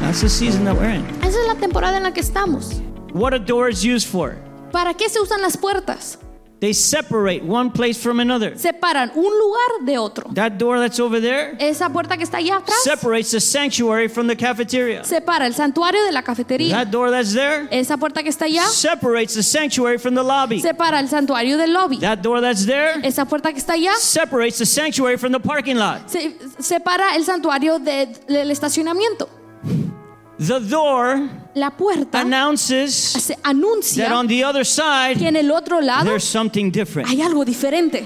That's the season that we're in. Esa es la temporada en la que estamos. What are doors used for? ¿Para qué se usan las puertas? They separate one place from another. Separan un lugar de otro. That door that's over there Esa puerta que está allá atrás separates the sanctuary from the cafeteria. separa el santuario de la cafetería. That door that's there Esa puerta que está allá separates the sanctuary from the lobby. separa el santuario del lobby. That door that's there Esa puerta que está allá separates the sanctuary from the parking lot. se- separa el santuario de- del estacionamiento. The door La puerta announces se that anuncia on the other que side en el otro lado there's something different. hay algo diferente.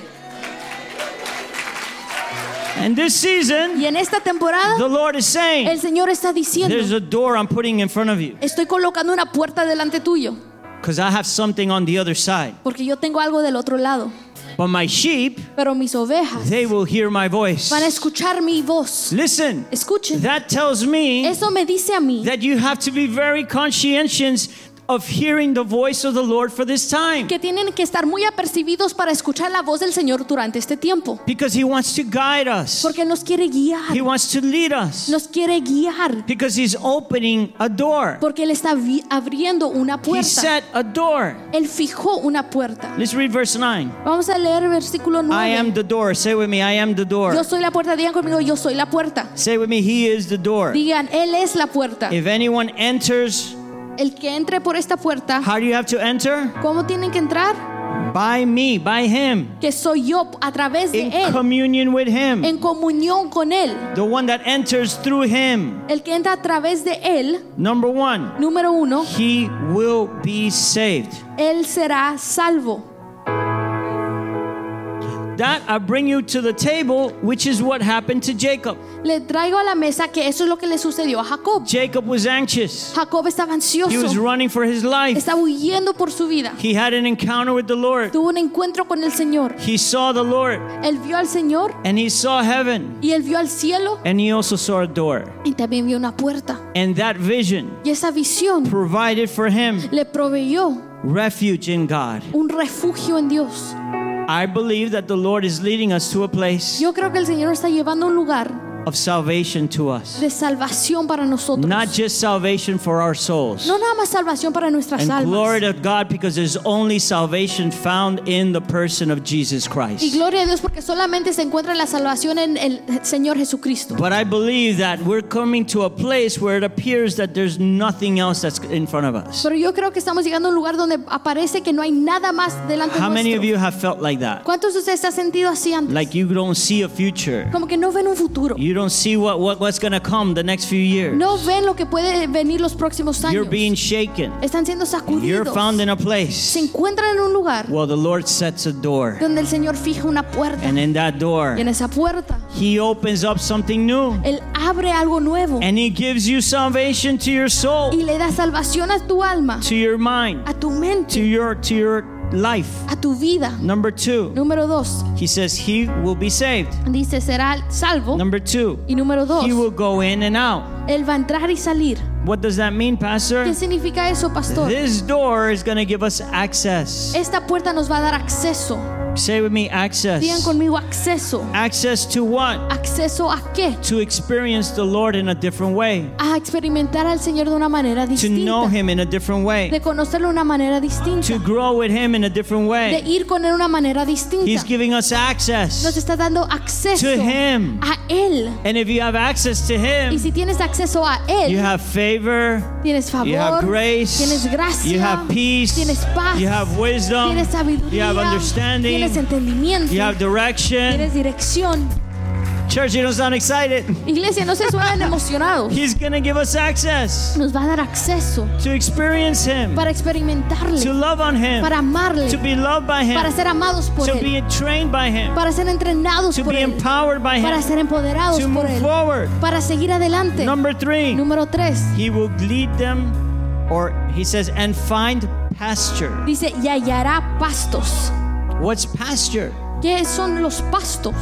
And this season, Y en esta temporada the Lord is el saying, Señor está diciendo, there's a door I'm putting in front of you estoy colocando una puerta delante tuyo, because I have something on the other side. porque yo tengo algo del otro lado. But my sheep, Pero mis ovejas they will hear my voice. van a escuchar mi voz. Listen, Escuchen. that tells me Eso me dice a mí that you have to be very conscientious of hearing the voice of the Lord for this time que tienen que estar muy apercibidos para escuchar la voz del Señor durante este tiempo. because He wants to guide us, Porque nos quiere guiar, He wants to lead us, nos quiere guiar. because He's opening a door. Porque Él está abriendo una puerta. He set a door. Él fijó una puerta. Let's read verse 9. Vamos a leer versículo I am the door. Say with me, I am the door. Yo soy la puerta. Digan conmigo, yo soy la puerta. Say with me, He is the door. Digan, Él es la puerta. If anyone enters, El que entre por esta puerta, how do you have to enter? ¿cómo tienen que entrar? By me, by Him, Que soy yo a través de in Él, communion with Him. en comunión con Él. The one that enters through Him. El que entra a través de Él, Number one, número uno, He will be saved. Él será salvo. That I bring you to the table, which is what happened to Jacob. Le traigo a la mesa que eso es lo que le sucedió a Jacob. Jacob was anxious. Jacob estaba ansioso. He was running for his life. estaba huyendo por su vida. He had an encounter with the Lord. Tuvo un encuentro con el Señor. He saw the Lord Él vio al Señor and he saw heaven y él vio al cielo and he also saw a door. y también vio una puerta. And that vision Y esa visión provided for him le proveyó refuge in God. un refugio en Dios. I believe that the Lord is leading us to a place Yo creo que el Señor está llevando un lugar of salvation to us. de salvación para nosotros. Not just salvation for our souls. No nada más salvación para nuestras And glory almas. to God because there's only salvation found in the person of Jesus Christ. Y gloria a Dios porque solamente se encuentra la salvación en el Señor Jesucristo. But I believe that we're coming to a place where it appears that there's nothing else that's in front of us. Pero yo creo que estamos llegando a un lugar donde aparece que no hay nada más delante How many of you have felt like that? ¿Cuántos de ustedes se han sentido así antes? Like you don't see a future. Como que no ven un futuro. You don't see what, what what's going to come the next few years. No ven lo que puede venir los próximos You're años. being shaken. Están siendo You're sacudidos. found in a Se place. encuentran en un lugar Well, the Lord sets a door. donde el Señor fija una puerta. And in that door, Y en esa puerta, He opens up something new. Él abre algo nuevo And He gives you salvation to your soul, y le da salvación a tu alma, to your mind, a tu to mente, your to your life. a tu vida. Number two, Número dos, He says He will be saved. dice será salvo. Number two, Y número dos, He will go in and out. Él va a entrar y salir. What does that mean, Pastor? ¿Qué significa eso, pastor? This door is going to give us access. Esta puerta nos va a dar acceso. Say with me, Digan access. conmigo acceso. Access to what? ¿Acceso a qué? To experience the Lord in a different way. A experimentar al Señor de una manera To know distinta. Him in a different way. De conocerlo de una manera To distinta. grow with Him in a different De way. ir con Él de una manera He's distinta. giving us Nos access está dando acceso to Him. a Él. And if you have access to Y Him, si tienes acceso a Él, you have favor, tienes you have favor, grace, tienes gracia, you have peace, tienes paz, you have wisdom, tienes you sabiduría, have understanding, tienes entendimiento, you have direction. tienes dirección. Church, you don't sound excited. Iglesia, no se suenan emocionados. He's to give us access Nos va a dar acceso to experience Him, para to experimentarle, love on Him, para amarle, to be loved by para Him, ser amados por to Él, be trained by Him, para ser entrenados to por be Él, empowered by para Him, ser empoderados to por move Él, forward. para seguir adelante. Number three, Número 3. He will lead them, or He says, and find pasture. Dice, y hallará pastos. What's pasture? ¿Qué son los pastos?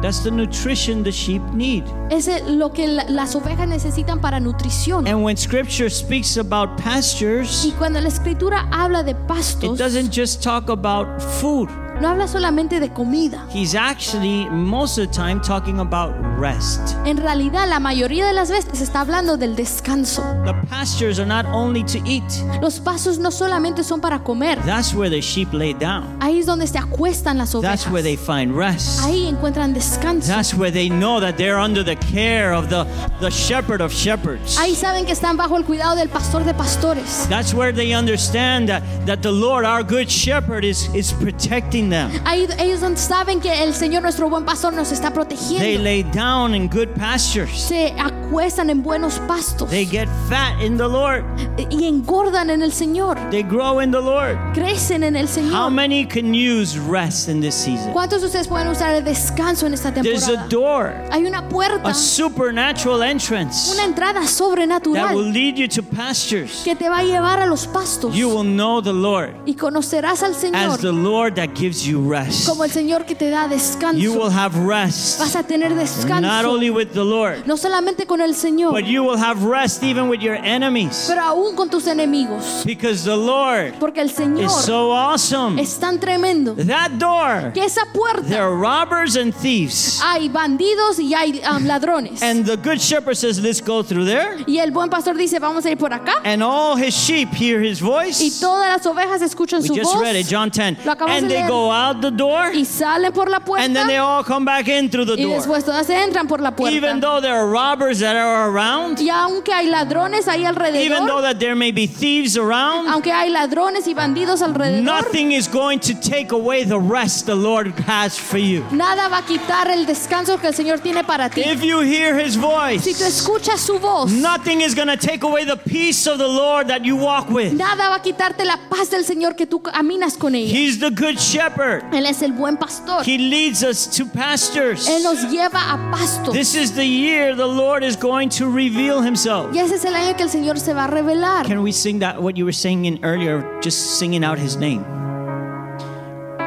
That's the nutrition the sheep need. Es lo que la- las ovejas necesitan para nutrición. And when scripture speaks about pastures, Y cuando la escritura habla de pastos, it doesn't just talk about food. No habla solamente de comida. He's actually, most of the time, talking about rest. En realidad, la mayoría de las veces está hablando del descanso. The pastures are not only to eat, Los pasos no solamente son para comer. that's where the sheep lay down. Ahí es donde se acuestan las That's where they ovejas. find rest. Ahí encuentran descanso. That's where they know that they're under the care of the, the shepherd of shepherds. Ahí saben que están bajo el cuidado del pastor de pastores. That's where they understand that, that the Lord, our good shepherd, is, is protecting Ahí ellos saben que el Señor nuestro buen pastor nos está They protegiendo. lay down in good pastures. Se acuestan en buenos pastos They get fat in the Lord. y engordan en el Señor. They grow in the Lord. Crecen en el How Señor. many can use rest in this season? ¿Cuántos de ustedes pueden usar el descanso en esta There's a temporada? door, Hay una puerta, a supernatural entrance una entrada that will sobrenatural lead you to pastures. que te va a llevar a los pastos You will know the Lord y conocerás al as the Señor Lord that gives you rest. como el Señor que te da You will descanso. have Vas rest, a tener not descanso, only with the Lord, no solamente con el Señor, but you will have rest even with your enemies. pero aún con tus enemigos. Because the Lord Porque el Señor is so awesome. es tan tremendo That door, que esa there puerta are robbers and thieves. hay bandidos y hay um, ladrones. And the good shepherd says, Let's go through there. Y el buen pastor dice, vamos a ir por acá. And all his sheep hear his Y voice. todas las ovejas escuchan We su just voz read it, John 10. Lo acabamos And de they leer. go out the door, y salen por la and then they puerta all come back in through the y door. después todas entran por la Even puerta. though there are robbers that are around, Y aunque hay ladrones ahí even though alrededor, that there may be thieves around, aunque hay ladrones y bandidos alrededor, nothing is going to take away the rest the Lord has for you. nada va a quitar el descanso que el Señor tiene para ti. If you hear his Si tú voice, escuchas su voz, nothing is going to take away the peace of the Lord that you walk with. nada va a quitarte la paz del Señor que tú caminas con ella. He's the good shepherd. Él es el buen pastor. He leads us to pastures. Él nos lleva a pastos. This is the year the Lord is going to reveal himself. Y ese es el año que el Señor se va a revelar. Can we sing that what you were singing earlier, just singing out his name?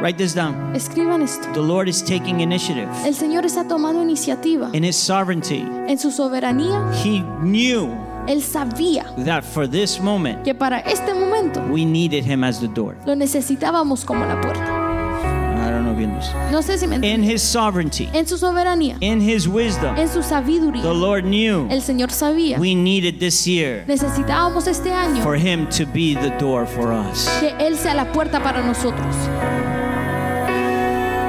Write this down. Escriban esto. The Lord is taking initiative. El Señor está tomando iniciativa. In his sovereignty, En su soberanía, he knew Él sabía that for this moment que para este momento we needed him as the door. lo necesitábamos como la puerta. If you understand. No sé si me In his sovereignty, En su soberanía, in his wisdom, en su the sabiduría, Lord knew el Señor sabía. we needed this year Necesitábamos este año for him to be the door for us. que Él sea la puerta para nosotros.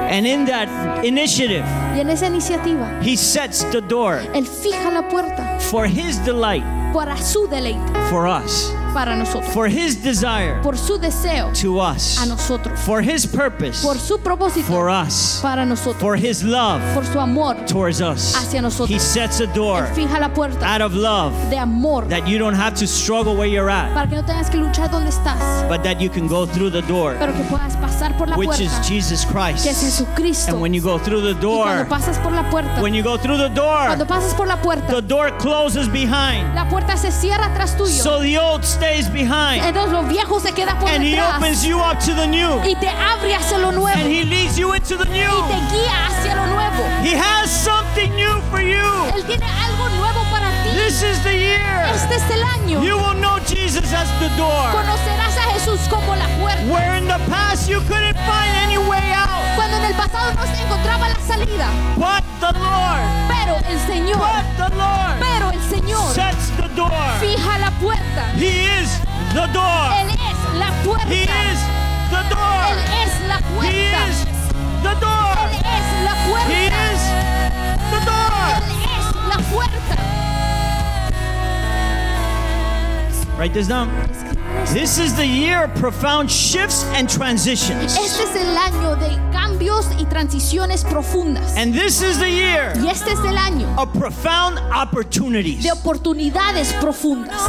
And in that initiative, Y en esa iniciativa, he sets the door Él fija la puerta for his delight para su deleite, for us, para nosotros, for his desire por su deseo to us, a nosotros, for his purpose por su propósito for us, para nosotros, for his love por su amor. towards us. Hacia nosotros. He sets a door Él fija la puerta out of love de amor that you don't have to struggle where you're at, para que no tengas que luchar donde estás, but that you can go through the door, pero que puedas pasar por la which puerta, is Jesus que es Christ. Jesucristo. And when you go through the Y door, cuando pasas por la puerta, when you go through the door, cuando pasas por la the door closes behind. la puerta se cierra tras tuyo. So the old stays behind. Entonces lo viejo se queda por And he opens you up to the new. y te abre hacia lo nuevo And he leads you into the y te new. guía hacia lo nuevo. He has something new for you. Él tiene algo nuevo para ti. This is the year. Este es el año. You will know Jesus as the door. Conocerás a Jesús como la puerta. Where in the past you couldn't find any way out. Cuando en el pasado no se encontraba la salida, But the Lord, pero el the door. Él es la puerta. He is the Él door. es la He puerta. is the door. Él es la He puerta. is the door. Él es la puerta. Write this down. This is the year of profound shifts and transitions. Este es el año de cambios y transiciones profundas. And this is the year Y este es el año of profound opportunities. de oportunidades profundas.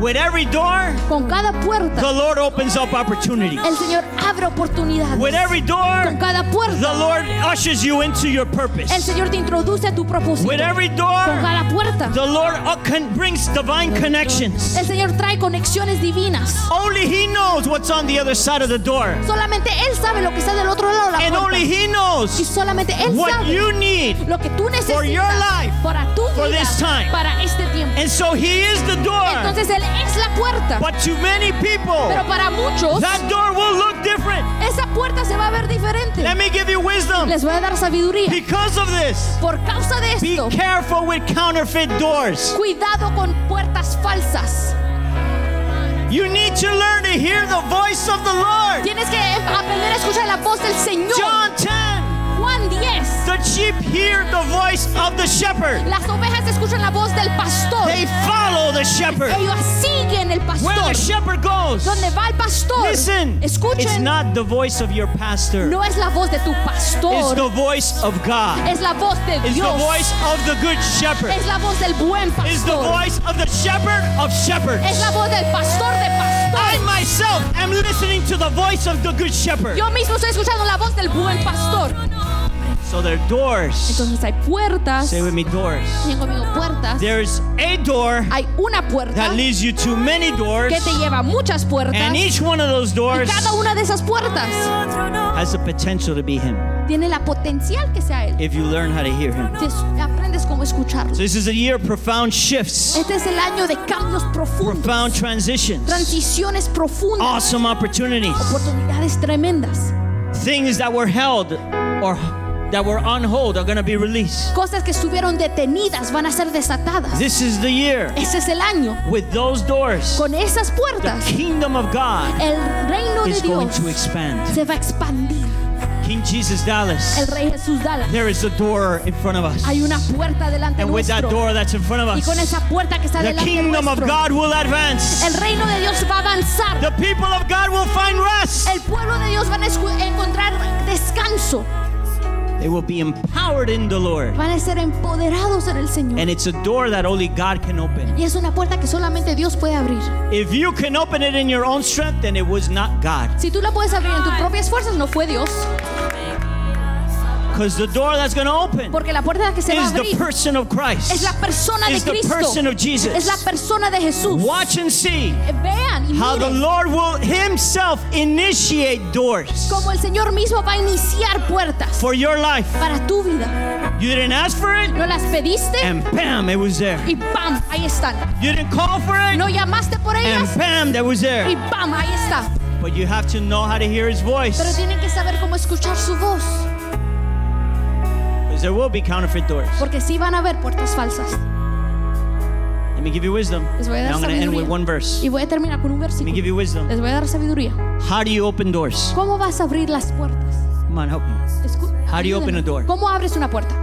With every door, Con cada the Lord opens up opportunities. el Señor abre oportunidades. With every door, Con cada the Lord ushers you into your purpose. el. Señor te introduce a tu propósito. With every Con door, cada puerta, the Lord uh, brings divine connections. el Señor trae conexiones divinas. Only He knows what's on the other side of the door. Solamente Él sabe lo que está del otro lado de la puerta. And only puerta. He Y knows solamente Él what sabe you need. lo que tú necesitas for your life, para tu for vida, this time. para este tiempo. And so He is the door Entonces Él es la puerta. But to many people, Pero para muchos, that door will look different. esa puerta se va a ver diferente. Let me give you wisdom. Les voy a dar sabiduría. Because of this, Por causa de be esto, careful with counterfeit doors. cuidado con puertas falsas. You need to learn to hear the voice of the Lord. Tienes que aprender a escuchar la voz del Señor. John 10. Juan 10. The sheep hear the voice of the shepherd. Las ovejas escuchan la voz del pastor. They follow the shepherd. Ellos siguen el pastor. Where the shepherd goes. Donde va el pastor. Listen, it's not the voice of your pastor. No es la voz de tu pastor. It's the voice of God. Es la voz de Dios. It's the voice of the good shepherd. Es la voz del buen pastor. It's the voice of the shepherd of shepherds. Es la voz del pastor de pastores. I myself am listening to the voice of the good shepherd. Yo mismo estoy escuchando la voz del buen pastor. So there are doors. Entonces hay puertas. Say with me, doors. Digan conmigo puertas. There's a door Hay una puerta that leads you to many doors, que te lleva a muchas puertas. and each one of those Y doors cada una de esas puertas has the potential to be Him tiene la potencial que sea él. if you learn how to hear Him. Si aprendes cómo escucharlo. So this is a year of profound shifts, Este es el año de cambios profundos, profound transitions, transiciones profundas, awesome opportunities, oportunidades tremendas, things that were held or that were on hold are going to be released. cosas que estuvieron detenidas van a ser desatadas. This is the year. Ese es el año. With those doors, Con esas puertas. the kingdom of God el reino de is going to expand. se va a expandir. King Jesus Dallas, El rey Jesús Dallas. there is a door in front of us. Hay una puerta delante And with that door that's in front of us, Y con esa puerta que está the delante kingdom of God will advance. el reino de Dios va a avanzar. The people of God will find rest. El pueblo de Dios van a encontrar descanso. They will be empowered in the Lord. Van a ser empoderados en el Señor. And it's a door that only God can open. Y es una puerta que solamente Dios puede abrir. If you can open it in your own strength, then it was not God. Si tú la puedes abrir en tus propias fuerzas, no fue Dios. Because the door that's going to open Porque la puerta que se va a is the abrir person of Christ. es la persona de is the Cristo. person of Jesus. Es la persona de Jesús. Watch and see eh, Vean y how the miren Lord will Himself initiate doors cómo el Señor mismo va a iniciar puertas for your life. para tu vida. You didn't ask for it, No las pediste and bam, it was there. y ¡pam! Ahí están. You didn't call for it, No llamaste por and ellas bam, that was y there. ¡pam! Ahí está. But you have to know how to hear His voice. Pero tienen que saber cómo escuchar su voz. There will be counterfeit doors. Porque sí van a haber puertas falsas. Let me give you wisdom. Les voy a Now dar I'm going to end with one verse. Y voy a terminar con un Let me give versículo. you wisdom. Les voy a dar sabiduría. How do you open doors? ¿Cómo vas a abrir las puertas? Come on, help me. Escu- How do you open a door? ¿Cómo abres una puerta?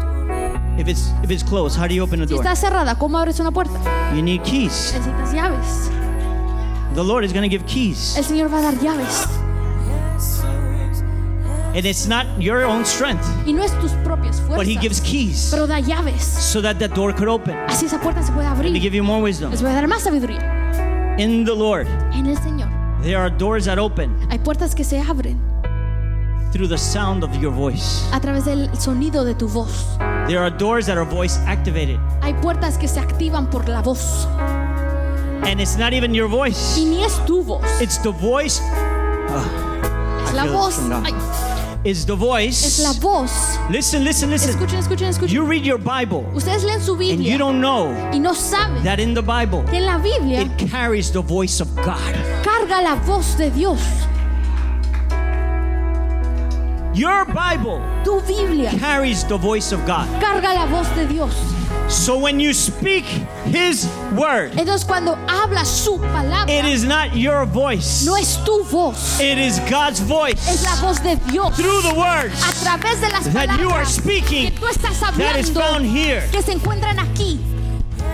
If it's if it's closed, how do you open a Si door? está cerrada, ¿cómo abres una puerta? You need keys. Necesitas llaves. The Lord is going to give keys. El Señor va a dar llaves. And it's not your own strength, Y no es tus propias but He gives keys pero da llaves. so that that door could open. Así esa puerta se puede Let me abrir. give you more wisdom. Les voy a dar más sabiduría. In the Lord, En el Señor there are doors that open hay puertas que se abren through the sound of your voice. a través del sonido de tu voz. There are doors that are voice activated. Hay puertas que se activan por la voz. And it's not even your Y voice, ni es tu voz. it's the voice. Ah, es la feel it voz. From God. Ay, It's the es voice. la voz. Listen, listen, listen. Escuchen, escuchen, escuchen. You read your Bible Ustedes leen su and you don't know y no saben that in the Bible que en la Biblia it carries the voice of God. carga la voz de Dios. Your Bible Tu Biblia carries the voice of God. carga la voz de Dios. So when you speak His word, Entonces cuando hablas su palabra, it is not your voice, no es tu voz, it is God's voice. es la voz de Dios. through the A través de las that you are speaking que tú estás hablando, that is found here. que se encuentran aquí.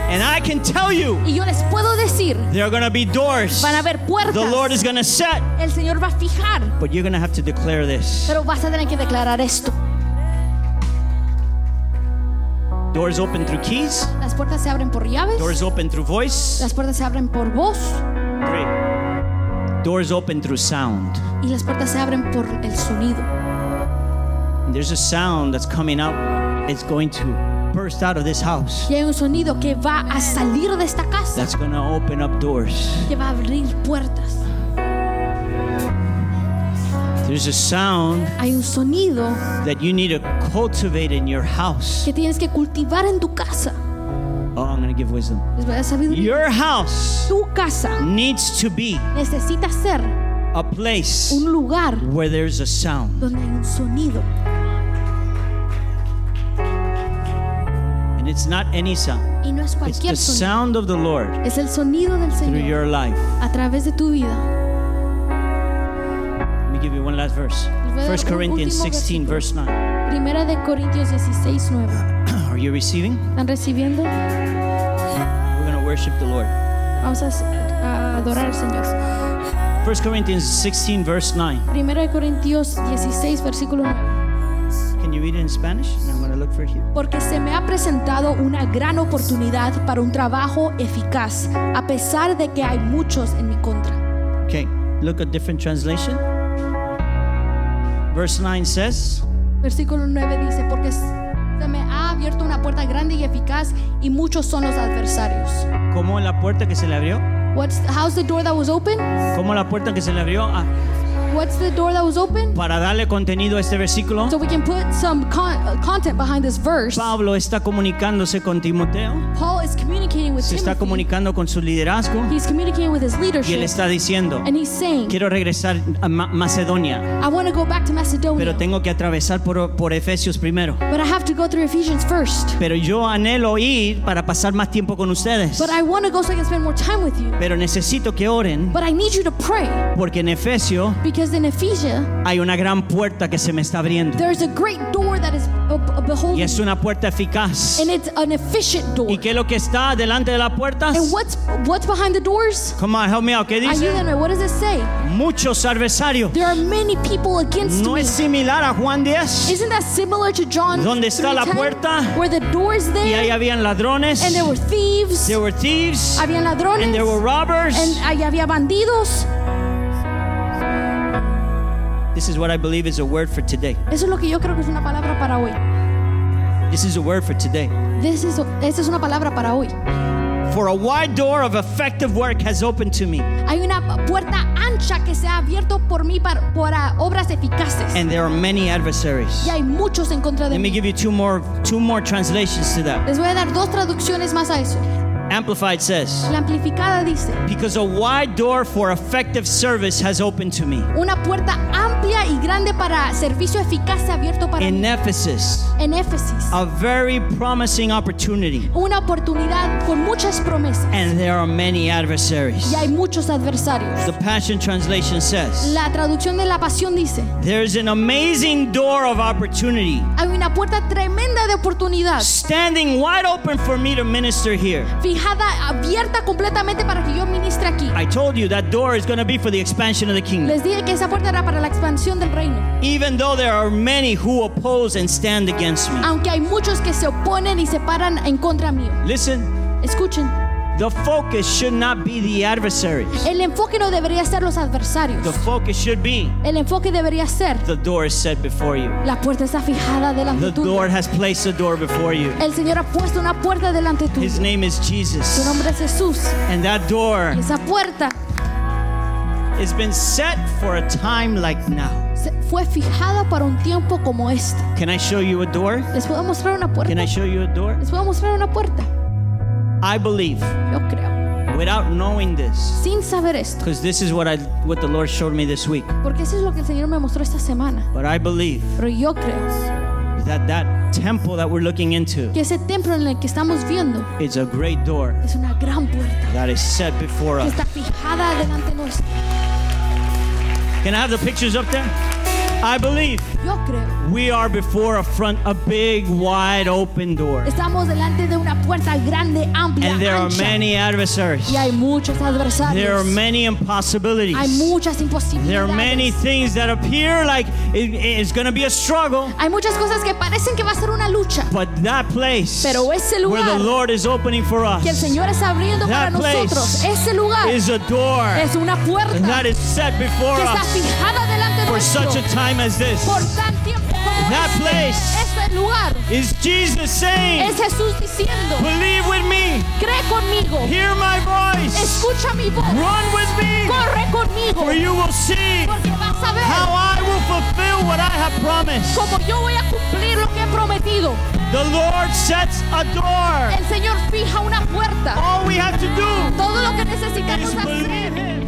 And I can tell you, Y yo les puedo decir, there are going to be doors van a haber puertas. the Lord is going to set, El Señor va a fijar, but you're going to have to declare this. pero vas a tener que declarar esto. Doors open through keys, Las puertas se abren por llaves, doors open through voice. las puertas se abren por voz Three. Doors open through sound. y las puertas se abren por el sonido. And there's a sound that's coming out. It's going to burst out of this house. Y hay un sonido que va a salir de esta casa, That's going to open up doors. que va a abrir puertas. There's a sound Hay un sonido that you need to cultivate in your house que tienes que cultivar en tu casa Oh, I'm going to give wisdom. Les voy a dar sabiduría. Your house Tu casa needs to be necesita ser a place un lugar where there's a sound. donde hay un sonido. And it's not any sound, Y no es it's the sonido. sound of the Lord Es el sonido del through Señor your life. a través de tu vida. Give you one last verse. Les voy a dar 1 un Corinthians último 16, versículo. verse 9. Primera de Corintios 16, 9. Are you receiving? ¿Están recibiendo? We're going to worship the Lord. Vamos a, a adorar al Señor. 1 Corinthians 16, verse 9. Primera de Corintios 16, versículo 9. Can you read it in Spanish? I'm going to look for it here. Porque se me ha presentado una gran oportunidad para un trabajo eficaz, a pesar de que hay muchos en mi contra. Okay, look at different translation. Verse 9 says, Versículo 9 dice, porque se me ha abierto una puerta grande y eficaz y muchos son los adversarios. ¿Cómo la puerta que se le abrió? What's, how's the door that was open? ¿Cómo la puerta que se le abrió? Ah, What's the door that was open? para darle contenido a este versículo, So we can put some con- uh, content behind this verse. Pablo está comunicándose con Timoteo, Paul is communicating with se está Timothy. comunicando con su liderazgo He's communicating with his y él está diciendo, And he's saying, quiero regresar a Ma- Macedonia, I want to go back to Macedonia. pero tengo que atravesar por, por Efesios primero. But I have to go through Ephesians first. Pero yo anhelo ir para pasar más tiempo con ustedes. But I want to go so I can spend more time with you. Pero necesito que oren But I need you to pray porque en Efesio because in Ephesia hay una gran puerta que se me está abriendo. there's a great door that is uh, Y beholding, es una puerta eficaz. and it's an efficient door. ¿Y qué es lo que está delante de las puertas? And what's what's behind the doors? Come on, help me out. ¿Qué dice? Ayúdenme. What does it say? Muchos adversarios. There are many people against ¿No me. es similar a Juan 10? Isn't that similar to John Donde está la 3:10, puerta, where the door is Y there ahí habían ladrones. and there were thieves, There were thieves. habían ladrones, And there were robbers. and ahí había bandidos. This is what I believe is a word for today. Eso es lo que yo creo que es una palabra para hoy. This is a word for today. This is, esa es una palabra para hoy. For a wide door of effective work has opened to me, Hay una puerta ancha que se ha abierto por mí para, para obras eficaces. and there are many adversaries. y hay muchos en contra de Let me give you two more two more translations to that. Les voy a dar dos traducciones más a eso. Amplified says, La amplificada dice, Because a wide door for effective service has opened to me. una puerta amplia y grande para servicio eficaz se ha abierto para In. Ephesus, En Éfesis, a very promising opportunity, una oportunidad con muchas promesas and there are many adversaries. y hay muchos adversarios. The Passion Translation says, La traducción de la pasión dice, There's an amazing door of opportunity hay una puerta tremenda de oportunidad, standing wide open for me to minister here. fijada, abierta completamente para que yo ministre aquí. I told you that door is going to be for the expansion of the kingdom. Les dije que esa puerta era para la expansión del reino. Even though there are many who oppose and stand against me. Aunque hay muchos que se oponen y se paran en contra mío. Listen, Escuchen, the focus should not be the adversaries. el enfoque no debería ser los adversarios. The focus should be El enfoque debería ser, the door is set before you. la puerta está fijada delante The tuyo. Lord has placed a door before you. El Señor ha puesto una puerta delante tuyo. His name is Su Jesus. nombre es Jesús. And that door Y esa puerta has been set for a time like now. Fue fijada para un tiempo como este. Can I show you a door? ¿Les puedo mostrar una puerta? Can I show you a door? ¿Les puedo mostrar una puerta? I believe Yo creo. without knowing this Sin saber esto. because this is what I what the Lord showed me this week. Porque eso es lo que el Señor me mostró esta semana. But I believe Pero yo creo that that temple that we're looking into que ese templo en el que estamos viendo is a great door es una gran puerta that is set before que us. está fijada delante nuestro. Can I have the pictures up there? I believe Yo creo. we are before a front a big wide open door. Estamos delante de una puerta grande, amplia, And there are many adversaries. y hay muchos There are many impossibilities. Hay muchas imposibilidades. There are many things that appear like it- it's going to be a struggle. Hay muchas cosas que parecen que va a ser una lucha, But that place Pero ese where the Lord is opening for us que el Señor está abriendo para That place nosotros. Ese lugar is a door es una puerta that is set before que está us fijada delante for such a time as this. por tan tiempo como That place Is Jesus saying, es Jesús diciendo, Believe with me, cree conmigo, hear my voice, escucha mi voz, run with me, corre conmigo, for you will see porque vas a how I will fulfill what I have promised. como yo voy a cumplir lo que he prometido. The Lord sets a door. El Señor fija una puerta. All we have to do Todo lo que necesitamos is believe hacer Him.